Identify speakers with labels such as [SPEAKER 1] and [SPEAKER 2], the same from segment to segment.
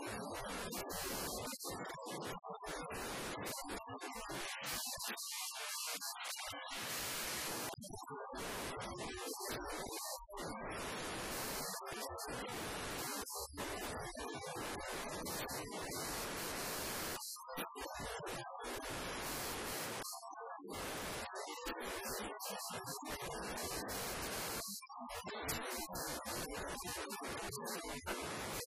[SPEAKER 1] よし!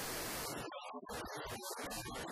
[SPEAKER 1] you